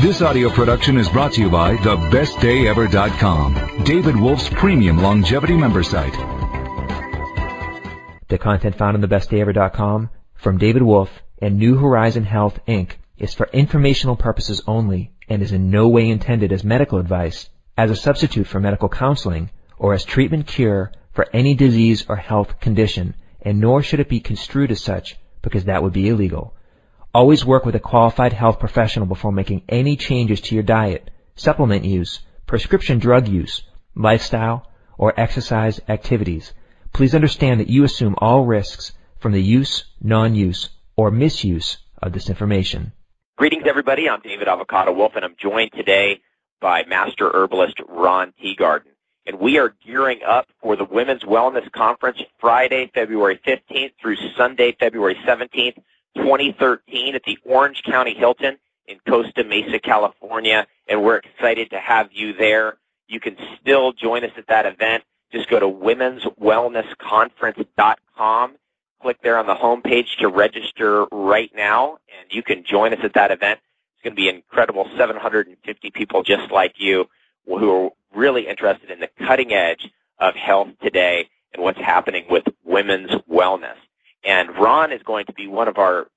This audio production is brought to you by thebestdayever.com, David Wolfe's premium longevity member site. The content found on thebestdayever.com from David Wolfe and New Horizon Health Inc. is for informational purposes only and is in no way intended as medical advice, as a substitute for medical counseling, or as treatment cure for any disease or health condition, and nor should it be construed as such because that would be illegal. Always work with a qualified health professional before making any changes to your diet, supplement use, prescription drug use, lifestyle, or exercise activities. Please understand that you assume all risks from the use, non-use, or misuse of this information. Greetings, everybody. I'm David Avocado Wolfe, and I'm joined today by Master Herbalist Ron Teeguarden. And we are gearing up for the Women's Wellness Conference Friday, February 15th through Sunday, February 17th. 2013 at the Orange County Hilton in Costa Mesa, California, and we're excited to have you there. You can still join us at that event. Just go to womenswellnessconference.com. Click there on the homepage to register right now, and you can join us at that event. It's going to be incredible 750 people just like you who are really interested in the cutting edge of health today and what's happening with women's wellness. And Ron is going to be one of our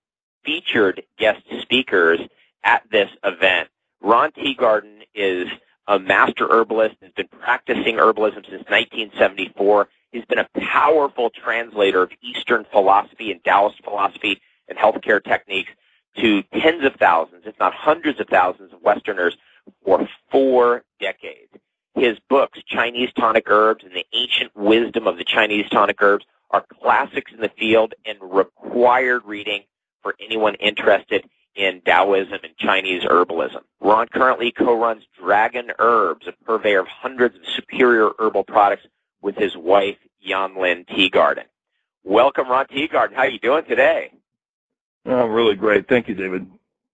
featured guest speakers at this event. Ron Teeguarden is a master herbalist, has been practicing herbalism since 1974. He's been a powerful translator of Eastern philosophy and Taoist philosophy and healthcare techniques to tens of thousands, if not hundreds of thousands of Westerners for four decades. His books, Chinese Tonic Herbs and the Ancient Wisdom of the Chinese Tonic Herbs, are classics in the field and required reading for anyone interested in Taoism and Chinese herbalism. Ron currently co-runs Dragon Herbs, a purveyor of hundreds of superior herbal products with his wife, Yanlin Teeguarden. Welcome, Ron Teeguarden. How are you doing today? Oh, really great. Thank you, David.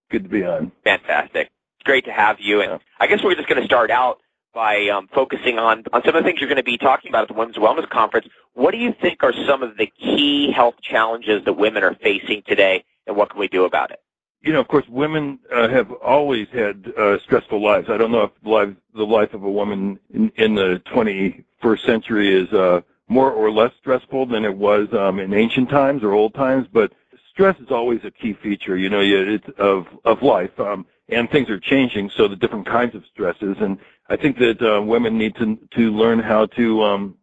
Good to be on. Fantastic. It's great to have you. And I guess we're just going to start out by um, focusing on, on some of the things you're going to be talking about at the Women's Wellness Conference. What do you think are some of the key health challenges that women are facing today, and what can we do about it? You know, of course, women uh, have always had uh, stressful lives. I don't know if the life, the life of a woman in, in the 21st century is uh, more or less stressful than it was um, in ancient times or old times, but stress is always a key feature, you know, it's of of life. Um, and things are changing, so the different kinds of stresses. And I think that uh, women need to to learn how to um,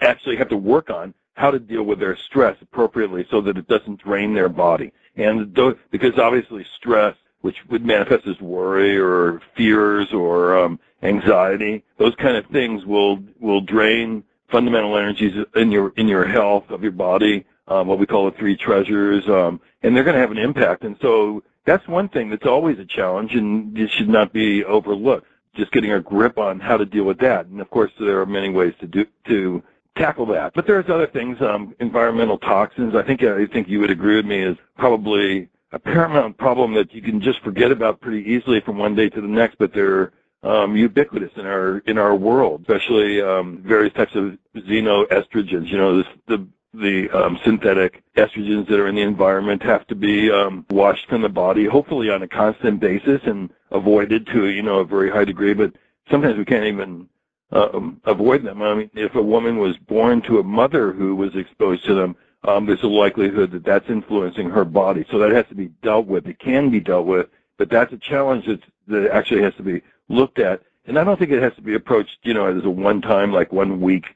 actually have to work on how to deal with their stress appropriately, so that it doesn't drain their body. And th- because obviously stress, which would manifest as worry or fears or um, anxiety, those kind of things will will drain fundamental energies in your in your health of your body, um, what we call the three treasures, um, and they're going to have an impact. And so that's one thing that's always a challenge and it should not be overlooked. Just getting a grip on how to deal with that. And of course, there are many ways to do to tackle that. But there's other things. Um, environmental toxins. I think I think you would agree with me is probably a paramount problem that you can just forget about pretty easily from one day to the next. But they're um, ubiquitous in our in our world, especially um, various types of xenoestrogens. You know, this, the the um, synthetic estrogens that are in the environment have to be um, washed from the body, hopefully on a constant basis and avoided to you know a very high degree. But sometimes we can't even um, avoid them. I mean, if a woman was born to a mother who was exposed to them, um, there's a likelihood that that's influencing her body. So that has to be dealt with. It can be dealt with, but that's a challenge that's, that actually has to be looked at. And I don't think it has to be approached, you know, as a one-time, like one week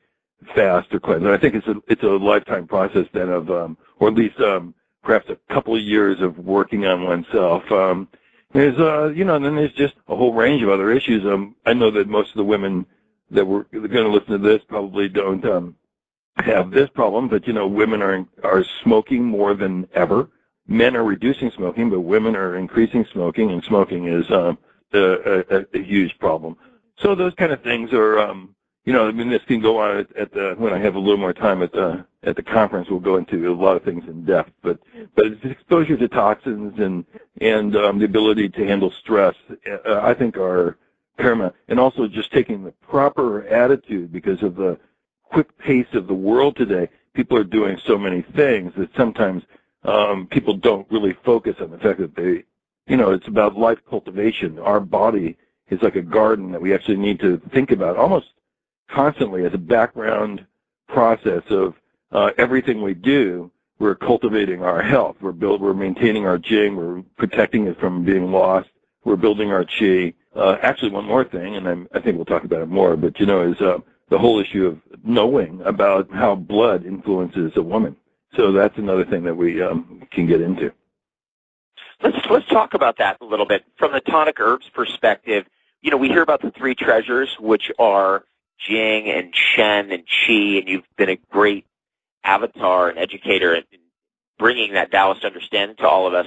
fast or cleanse. And I think it's a it's a lifetime process then of um, or at least um, perhaps a couple of years of working on oneself. Um, there's uh you know and then there's just a whole range of other issues. Um, I know that most of the women that were going to listen to this probably don't um, have this problem, but you know women are are smoking more than ever. Men are reducing smoking, but women are increasing smoking, and smoking is um, a, a, a huge problem. So those kind of things are um, you know, I mean, this can go on at, at the when I have a little more time at the at the conference. We'll go into a lot of things in depth, but but it's exposure to toxins and and um, the ability to handle stress, uh, I think, are paramount. And also just taking the proper attitude because of the quick pace of the world today. People are doing so many things that sometimes um, people don't really focus on the fact that they you know, it's about life cultivation. Our body is like a garden that we actually need to think about almost constantly as a background process of uh, everything we do. We're cultivating our health. We're build, we're maintaining our jing. We're protecting it from being lost. We're building our chi. Uh, actually, one more thing, and I'm, i think we'll talk about it more, but you know, is uh, the whole issue of knowing about how blood influences a woman. So that's another thing that we um, can get into. Let's let's talk about that a little bit from the tonic herbs perspective. You know, we hear about the three treasures, which are Jing and Shen and Qi, and you've been a great avatar and educator in bringing that Taoist understanding to all of us.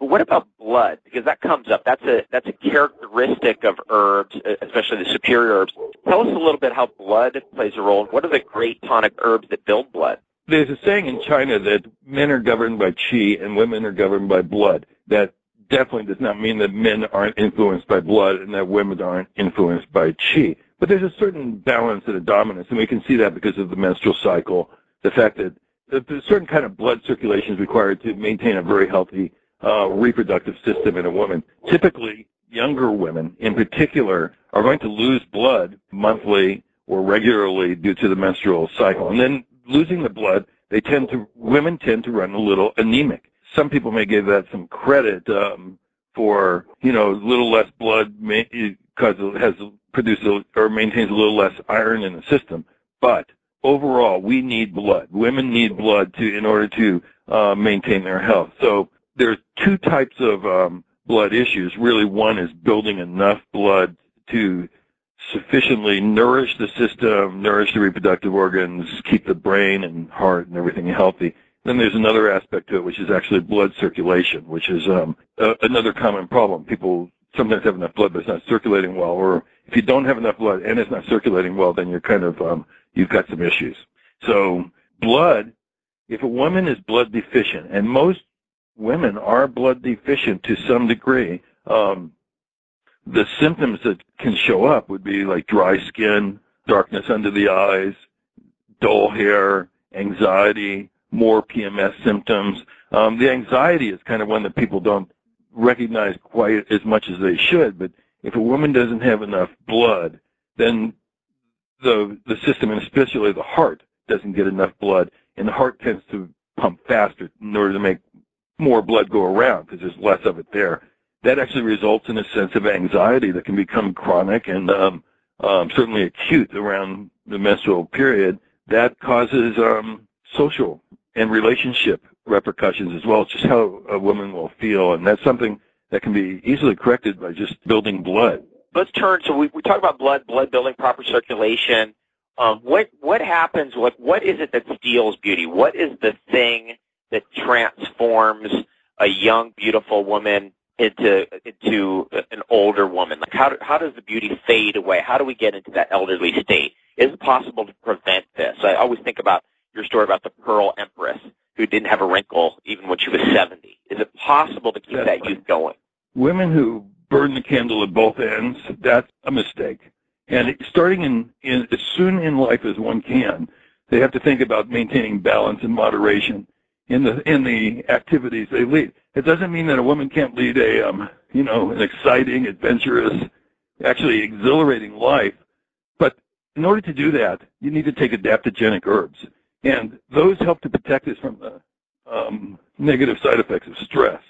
But what about blood? Because that comes up. That's a that's a characteristic of herbs, especially the superior herbs. Tell us a little bit how blood plays a role. What are the great tonic herbs that build blood? There's a saying in China that men are governed by qi and women are governed by blood. That definitely does not mean that men aren't influenced by blood and that women aren't influenced by qi. But there's a certain balance and a dominance, and we can see that because of the menstrual cycle, the fact that a certain kind of blood circulation is required to maintain a very healthy uh, reproductive system in a woman. Typically, younger women in particular are going to lose blood monthly or regularly due to the menstrual cycle. And then losing the blood, they tend to, women tend to run a little anemic. Some people may give that some credit um, for, you know, a little less blood because it has produced or maintains a little less iron in the system. But overall, we need blood. Women need blood to in order to uh, maintain their health. So there's two types of um, blood issues. Really, one is building enough blood to sufficiently nourish the system, nourish the reproductive organs, keep the brain and heart and everything healthy. Then there's another aspect to it, which is actually blood circulation, which is um, a, another common problem. People sometimes have enough blood, but it's not circulating well. Or if you don't have enough blood and it's not circulating well, then you're kind of um, you've got some issues. So blood, if a woman is blood deficient, and most women are blood deficient to some degree, um, the symptoms that can show up would be like dry skin, darkness under the eyes, dull hair, anxiety, more PMS symptoms. Um, the anxiety is kind of one that people don't recognize quite as much as they should, but if a woman doesn't have enough blood, then the the system, and especially the heart, doesn't get enough blood, and the heart tends to pump faster in order to make more blood go around because there's less of it there that actually results in a sense of anxiety that can become chronic and um, um, certainly acute around the menstrual period. That causes um, social and relationship repercussions as well. It's just how a woman will feel, and that's something that can be easily corrected by just building blood. Let's turn. So we, we talk about blood, blood building, proper circulation. Um, what what happens? What what is it that steals beauty? What is the thing that transforms a young, beautiful woman into into an older woman? Like how how does the beauty fade away? How do we get into that elderly state? Is it possible to prevent this? I always think about your story about the Pearl Empress who didn't have a wrinkle even when she was 70. Is it possible to keep that youth going? Women who burn the candle at both ends, that's a mistake. And starting in, in as soon in life as one can, they have to think about maintaining balance and moderation in the in the activities they lead. It doesn't mean that a woman can't lead a um, you know an exciting, adventurous, actually exhilarating life. But in order to do that, you need to take adaptogenic herbs, and those help to protect us from the um, negative side effects of stress.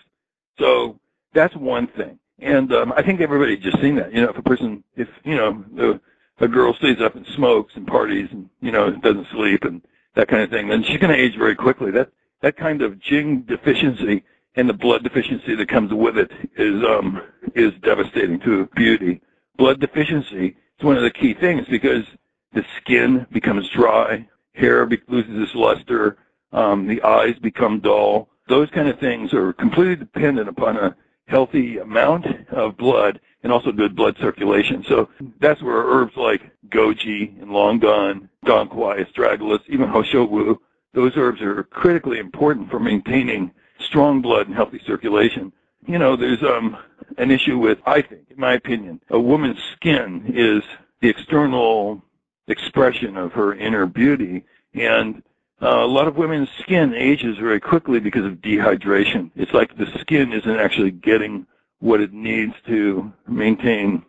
So that's one thing. And um, I think everybody just seen that. You know, if a person, if you know, the, a girl stays up and smokes and parties and you know doesn't sleep and that kind of thing, then she's going to age very quickly. That that kind of Jing deficiency and the blood deficiency that comes with it is um, is devastating to beauty. Blood deficiency is one of the key things because the skin becomes dry, hair loses its luster, um, the eyes become dull. Those kind of things are completely dependent upon a healthy amount of blood and also good blood circulation. So that's where herbs like goji and longan, dong quai, astragalus, even he shou wu, those herbs are critically important for maintaining strong blood and healthy circulation. You know, there's um, an issue with, I think, in my opinion, a woman's skin is the external expression of her inner beauty, and uh, a lot of women's skin ages very quickly because of dehydration. It's like the skin isn't actually getting what it needs to maintain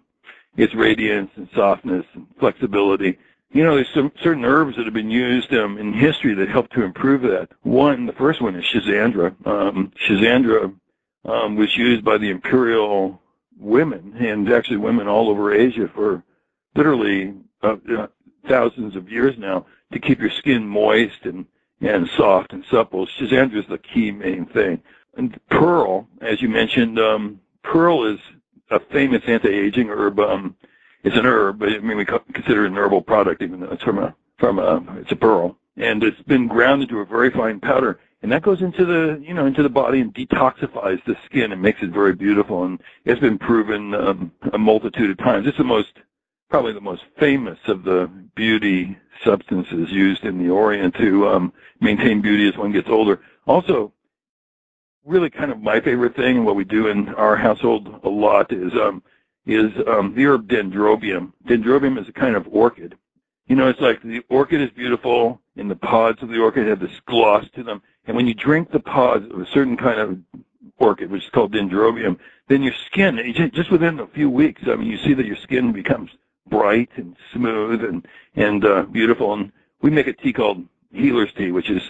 its radiance and softness and flexibility. You know, there's some certain herbs that have been used um, in history that help to improve that. One, the first one is Schisandra. Um, um, was used by the imperial women and actually women all over Asia for literally uh, thousands of years now to keep your skin moist and and soft and supple. Schisandra is the key main thing. And pearl, as you mentioned, um, pearl is a famous anti-aging herb. Um, it's an herb, but I mean we consider it an herbal product, even though it's from a from a it's a pearl, and it's been ground into a very fine powder, and that goes into the you know into the body and detoxifies the skin and makes it very beautiful. And it's been proven um, a multitude of times. It's the most probably the most famous of the beauty substances used in the Orient to um, maintain beauty as one gets older. Also, really kind of my favorite thing, what we do in our household a lot is um, is um, the herb dendrobium. Dendrobium is a kind of orchid. You know, it's like the orchid is beautiful, and the pods of the orchid have this gloss to them. And when you drink the pods of a certain kind of orchid, which is called dendrobium, then your skin, just within a few weeks, I mean, you see that your skin becomes bright and smooth and and uh, beautiful. And we make a tea called Healer's Tea, which is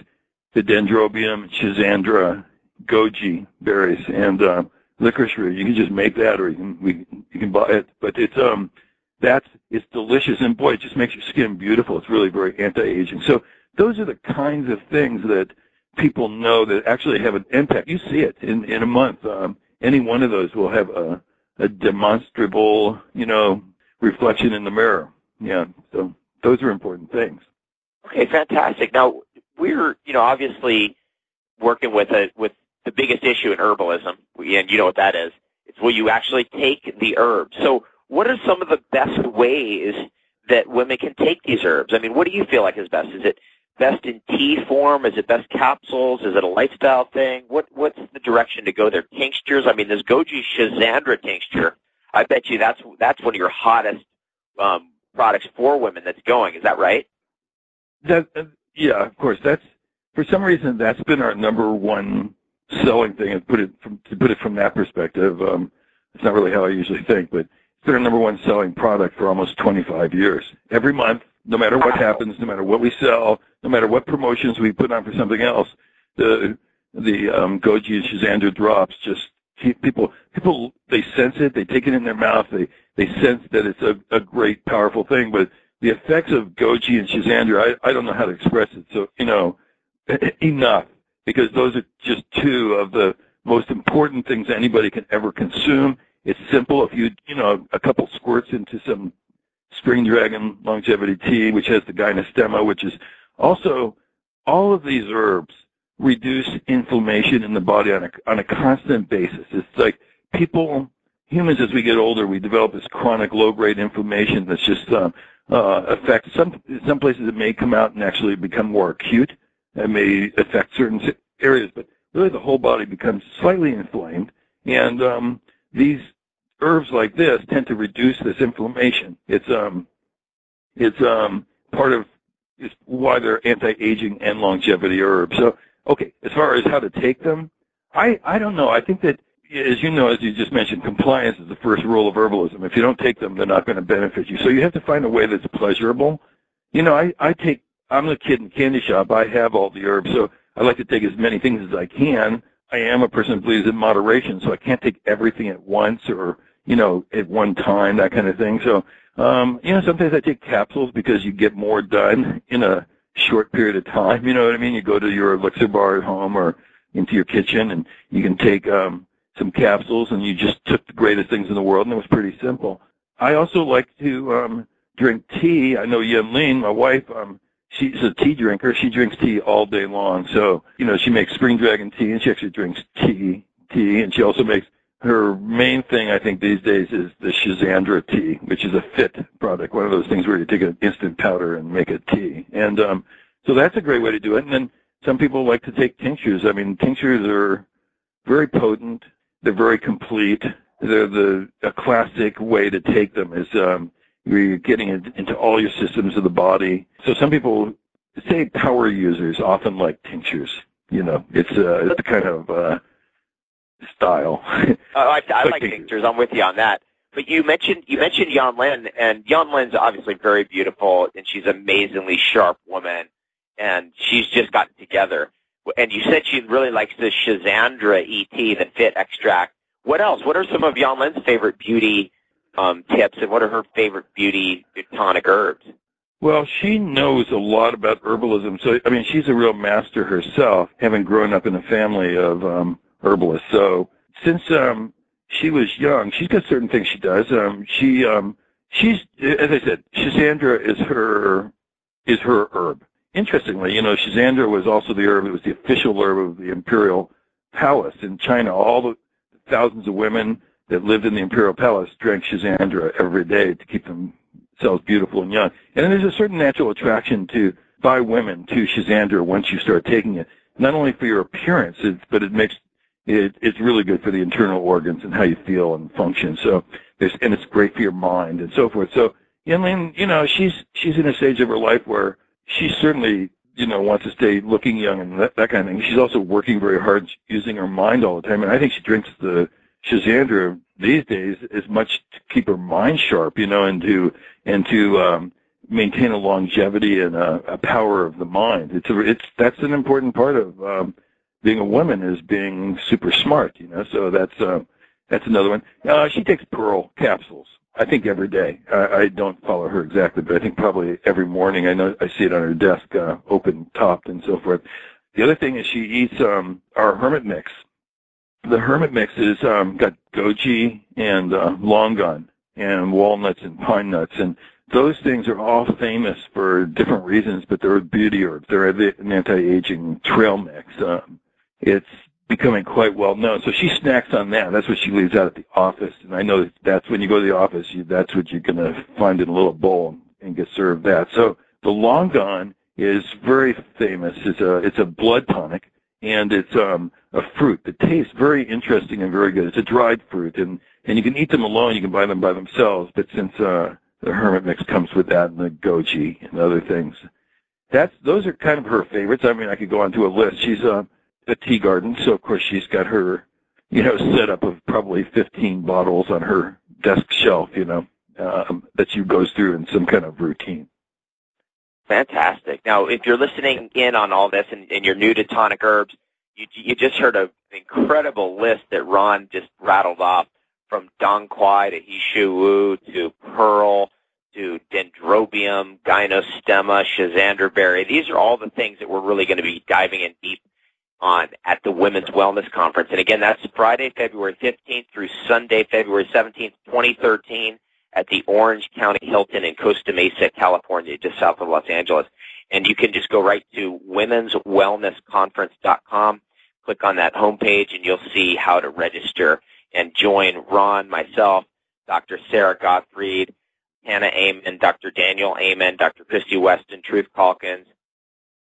the dendrobium, schisandra, goji berries, and uh, licorice root. You can just make that, or you can we you can buy it. But it's um that's it's delicious, and boy, it just makes your skin beautiful. It's really very anti-aging. So those are the kinds of things that people know that actually have an impact. You see it in in a month. Um, any one of those will have a a demonstrable, you know, reflection in the mirror. Yeah, so those are important things. Okay, fantastic. Now we're, you know, obviously working with a with the biggest issue in herbalism, and you know what that is. It's will you actually take the herbs. So, what are some of the best ways that women can take these herbs? I mean, what do you feel like is best? Is it best in tea form? Is it best capsules? Is it a lifestyle thing? What what's the direction to go there? Tinctures? I mean, this Goji Schisandra tincture I bet you that's that's one of your hottest um, products for women that's going. Is that right? That uh, yeah, of course. That's for some reason that's been our number one selling thing. And put it from to put it from that perspective, um, it's not really how I usually think, but it's been our number one selling product for almost 25 years. Every month, no matter what happens, no matter what we sell, no matter what promotions we put on for something else, the the um, Goji and Schisandra drops just people people they sense it, they take it in their mouth, they they sense that it's a, a great powerful thing. But the effects of Goji and Schisandra, I, I don't know how to express it. So you know, enough because those are just two of the most important things anybody can ever consume. It's simple. If you you know a couple squirts into some Spring Dragon longevity tea, which has the gynostemma, which is also all of these herbs reduce inflammation in the body on a on a constant basis. It's like people, humans, as we get older, we develop this chronic low-grade inflammation that's just um, uh, affects some some places. It may come out and actually become more acute. It may affect certain areas, but really the whole body becomes slightly inflamed. And um, these herbs like this tend to reduce this inflammation. It's um, it's um, part of is why they're anti-aging and longevity herbs. So Okay, as far as how to take them, I I don't know. I think that as you know, as you just mentioned, compliance is the first rule of herbalism. If you don't take them, they're not going to benefit you. So you have to find a way that's pleasurable. You know, I I take. I'm the kid in the candy shop. I have all the herbs, so I like to take as many things as I can. I am a person who believes in moderation, so I can't take everything at once or you know at one time, that kind of thing. So um, you know, sometimes I take capsules because you get more done in a short period of time. You know what I mean? You go to your elixir bar at home or into your kitchen and you can take um, some capsules and you just took the greatest things in the world and it was pretty simple. I also like to um, drink tea. I know Yanlin, my wife, um, she's a tea drinker. She drinks tea all day long. So, you know, she makes spring dragon tea and she actually drinks tea, tea, and she also makes her main thing, I think, these days is the Schisandra tea, which is a fit product, one of those things where you take an instant powder and make a tea. And um, so that's a great way to do it. And then some people like to take tinctures. I mean, tinctures are very potent. They're very complete. They're the a classic way to take them is um, you're getting it into all your systems of the body. So some people say power users often like tinctures. You know, it's uh, it's kind of uh, style. Oh, I, I like pictures. I'm with you on that. But you mentioned you mentioned Yanlin, and Yanlin's obviously very beautiful, and she's an amazingly sharp woman, and she's just gotten together. And you said she really likes the Schisandra ET, the Fit extract. What else? What are some of Yanlin's favorite beauty um, tips, and what are her favorite beauty tonic herbs? Well, she knows a lot about herbalism. So, I mean, she's a real master herself, having grown up in a family of um, herbalists. So, since um, she was young, she's got certain things she does. Um, she, um, she's, as I said, Schizandra is her is her herb. Interestingly, you know, Schizandra was also the herb. It was the official herb of the imperial palace in China. All the thousands of women that lived in the imperial palace drank Schizandra every day to keep themselves beautiful and young. And there's a certain natural attraction to by women to Schizandra once you start taking it. Not only for your appearance, but it makes it, it's really good for the internal organs and how you feel and function. So there's, and it's great for your mind and so forth. So Yanlin, you know, she's she's in a stage of her life where she certainly you know, wants to stay looking young and that, that kind of thing. She's also working very hard using her mind all the time. And I think she drinks the Schizandra these days as much to keep her mind sharp, you know, and to, and to, um, maintain a longevity and a, a power of the mind. It's a, it's, that's an important part of, um, being a woman is being super smart, you know, so that's, uh, that's another one. Uh, she takes pearl capsules. I think every day. I, I don't follow her exactly, but I think probably every morning. I know I see it on her desk, uh, open topped and so forth. The other thing is she eats um, our hermit mix. The hermit mix is um, got goji and uh, longan and walnuts and pine nuts, and those things are all famous for different reasons, but they're a beauty herbs. They're an anti-aging trail mix. Um, it's becoming quite well known. So she snacks on that. That's what she leaves out at the office. And I know that's when you go to the office, you, that's what you're going to find in a little bowl and get served that. So the longan is very famous. It's a, it's a blood tonic and it's, um, a fruit that tastes very interesting and very good. It's a dried fruit and, and you can eat them alone. You can buy them by themselves. But since, uh, the hermit mix comes with that and the goji and other things, that's, those are kind of her favorites. I mean, I could go on to a list. She's, uh, a Teeguarden, so of course she's got her, you know, setup of probably 15 bottles on her desk shelf, you know, um, that she goes through in some kind of routine. Fantastic. Now, if you're listening in on all this and, and you're new to tonic herbs, you, you just heard an incredible list that Ron just rattled off from Dong Quai to He Shou Wu to Pearl to Dendrobium, Gynostemma, Schizandra berry. These are all the things that we're really going to be diving in deep on at the Women's Wellness Conference. And again, that's Friday, February 15th through Sunday, February 17th, 2013 at the Orange County Hilton in Costa Mesa, California, just south of Los Angeles. And you can just go right to womenswellnessconference.com, click on that homepage, and you'll see how to register and join Ron, myself, Dr. Sara Gottfried, Tana Amen, Dr. Daniel Amen, Dr. Christy Weston, Truth Calkins,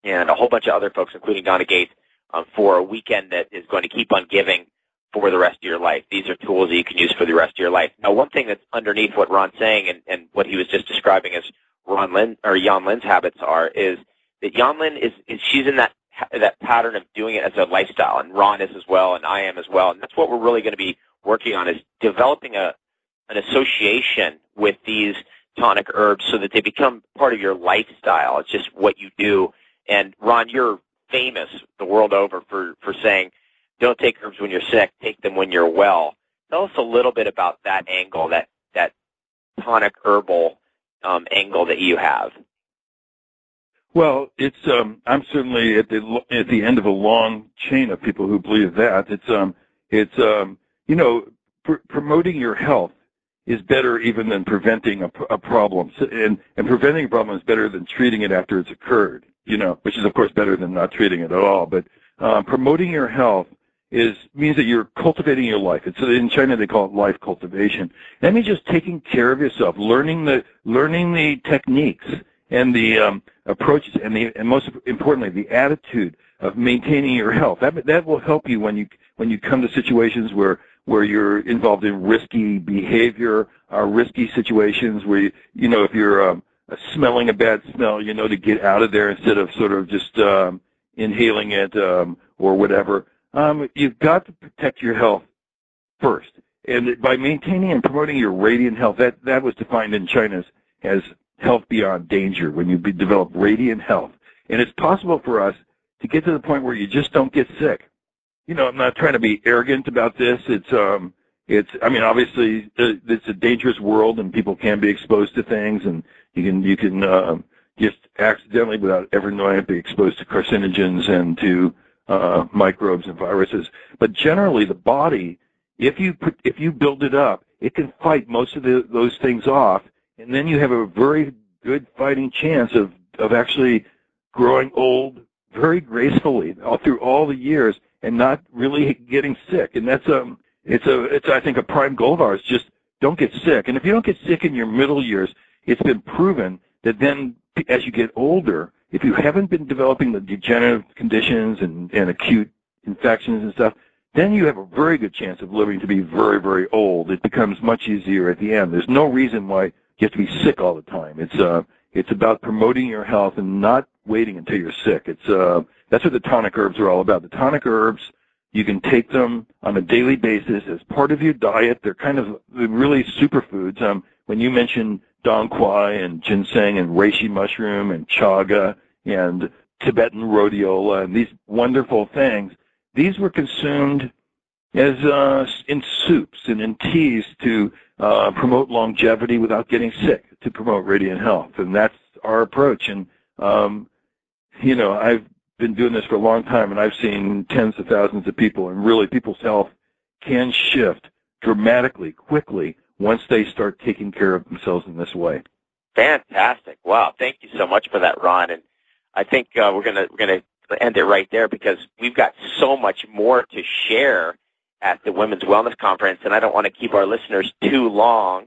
and a whole bunch of other folks, including Donna Gates, um, for a weekend that is going to keep on giving for the rest of your life. These are tools that you can use for the rest of your life. Now, one thing that's underneath what Ron's saying and, and what he was just describing as Ron Lin or Yanlin's habits are is that Yanlin is, is she's in that that pattern of doing it as a lifestyle, and Ron is as well, and I am as well, and that's what we're really going to be working on is developing a an association with these tonic herbs so that they become part of your lifestyle. It's just what you do. And Ron, you're famous the world over for, for saying, don't take herbs when you're sick, take them when you're well. Tell us a little bit about that angle, that, that tonic herbal um, angle that you have. Well, it's um, I'm certainly at the at the end of a long chain of people who believe that. It's um, it's um, you know, pr- promoting your health is better even than preventing a, a problem. And and preventing a problem is better than treating it after it's occurred you know, which is of course better than not treating it at all. But um, promoting your health is means that you're cultivating your life. It's in China they call it life cultivation. That means just taking care of yourself, learning the learning the techniques and the um, approaches, and the and most importantly the attitude of maintaining your health. That that will help you when you when you come to situations where where you're involved in risky behavior, or risky situations where you, you know if you're um, smelling a bad smell, you know, to get out of there instead of sort of just um, inhaling it um, or whatever. Um, you've got to protect your health first. And by maintaining and promoting your radiant health, that, that was defined in China as, health beyond danger when you develop radiant health. And it's possible for us to get to the point where you just don't get sick. You know, I'm not trying to be arrogant about this. It's, um, it's, I mean, obviously uh, it's a dangerous world and people can be exposed to things and you can, you can, uh, just accidentally without ever knowing it be exposed to carcinogens and to, uh, microbes and viruses. But generally the body, if you put, if you build it up, it can fight most of the, those things off and then you have a very good fighting chance of, of actually growing old very gracefully all through all the years and not really getting sick. And that's um it's a it's I think a prime goal of ours. Just don't get sick. And if you don't get sick in your middle years, it's been proven that then as you get older, if you haven't been developing the degenerative conditions and, and acute infections and stuff, then you have a very good chance of living to be very, very old. It becomes much easier at the end. There's no reason why you have to be sick all the time. It's uh it's about promoting your health and not waiting until you're sick. It's uh, that's what the tonic herbs are all about. The tonic herbs, you can take them on a daily basis as part of your diet. They're kind of really superfoods. Um, when you mentioned dong quai and ginseng and reishi mushroom and chaga and Tibetan rhodiola and these wonderful things, these were consumed as uh, in soups and in teas to uh, promote longevity without getting sick, to promote radiant health, and that's our approach. And um, you know, I've been doing this for a long time and I've seen tens of thousands of people and really people's health can shift dramatically, quickly once they start taking care of themselves in this way. Fantastic. Wow. Thank you so much for that, Ron. And I think uh, we're going to, we're to end it right there because we've got so much more to share at the Women's Wellness Conference and I don't want to keep our listeners too long.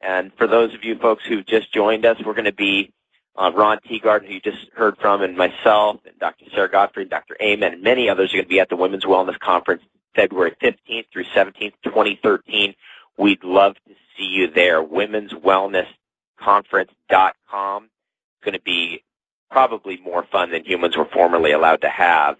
And for those of you folks who've just joined us, we're going to be uh, Ron Teeguarden, who you just heard from, and myself, and Dr. Sara Gottfried, Dr. Amen, and many others are going to be at the Women's Wellness Conference February 15th through 17th, 2013. We'd love see you there. Women'sWellnessConference.com. It's going to be probably more fun than humans were formerly allowed to have.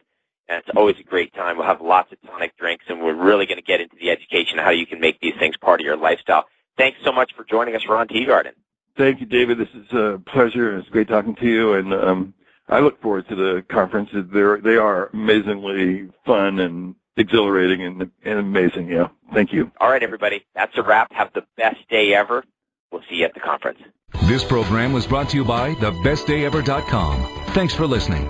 And it's always a great time. We'll have lots of tonic drinks, and we're really going to get into the education of how you can make these things part of your lifestyle. Thanks so much for joining us, Ron Teeguarden. Thank you, David. This is a pleasure. It's great talking to you, and um, I look forward to the conferences. They're, they are amazingly fun and exhilarating and, and amazing. Yeah. Thank you. All right, everybody. That's a wrap. Have the best day ever. We'll see you at the conference. This program was brought to you by thebestdayever.com. Thanks for listening.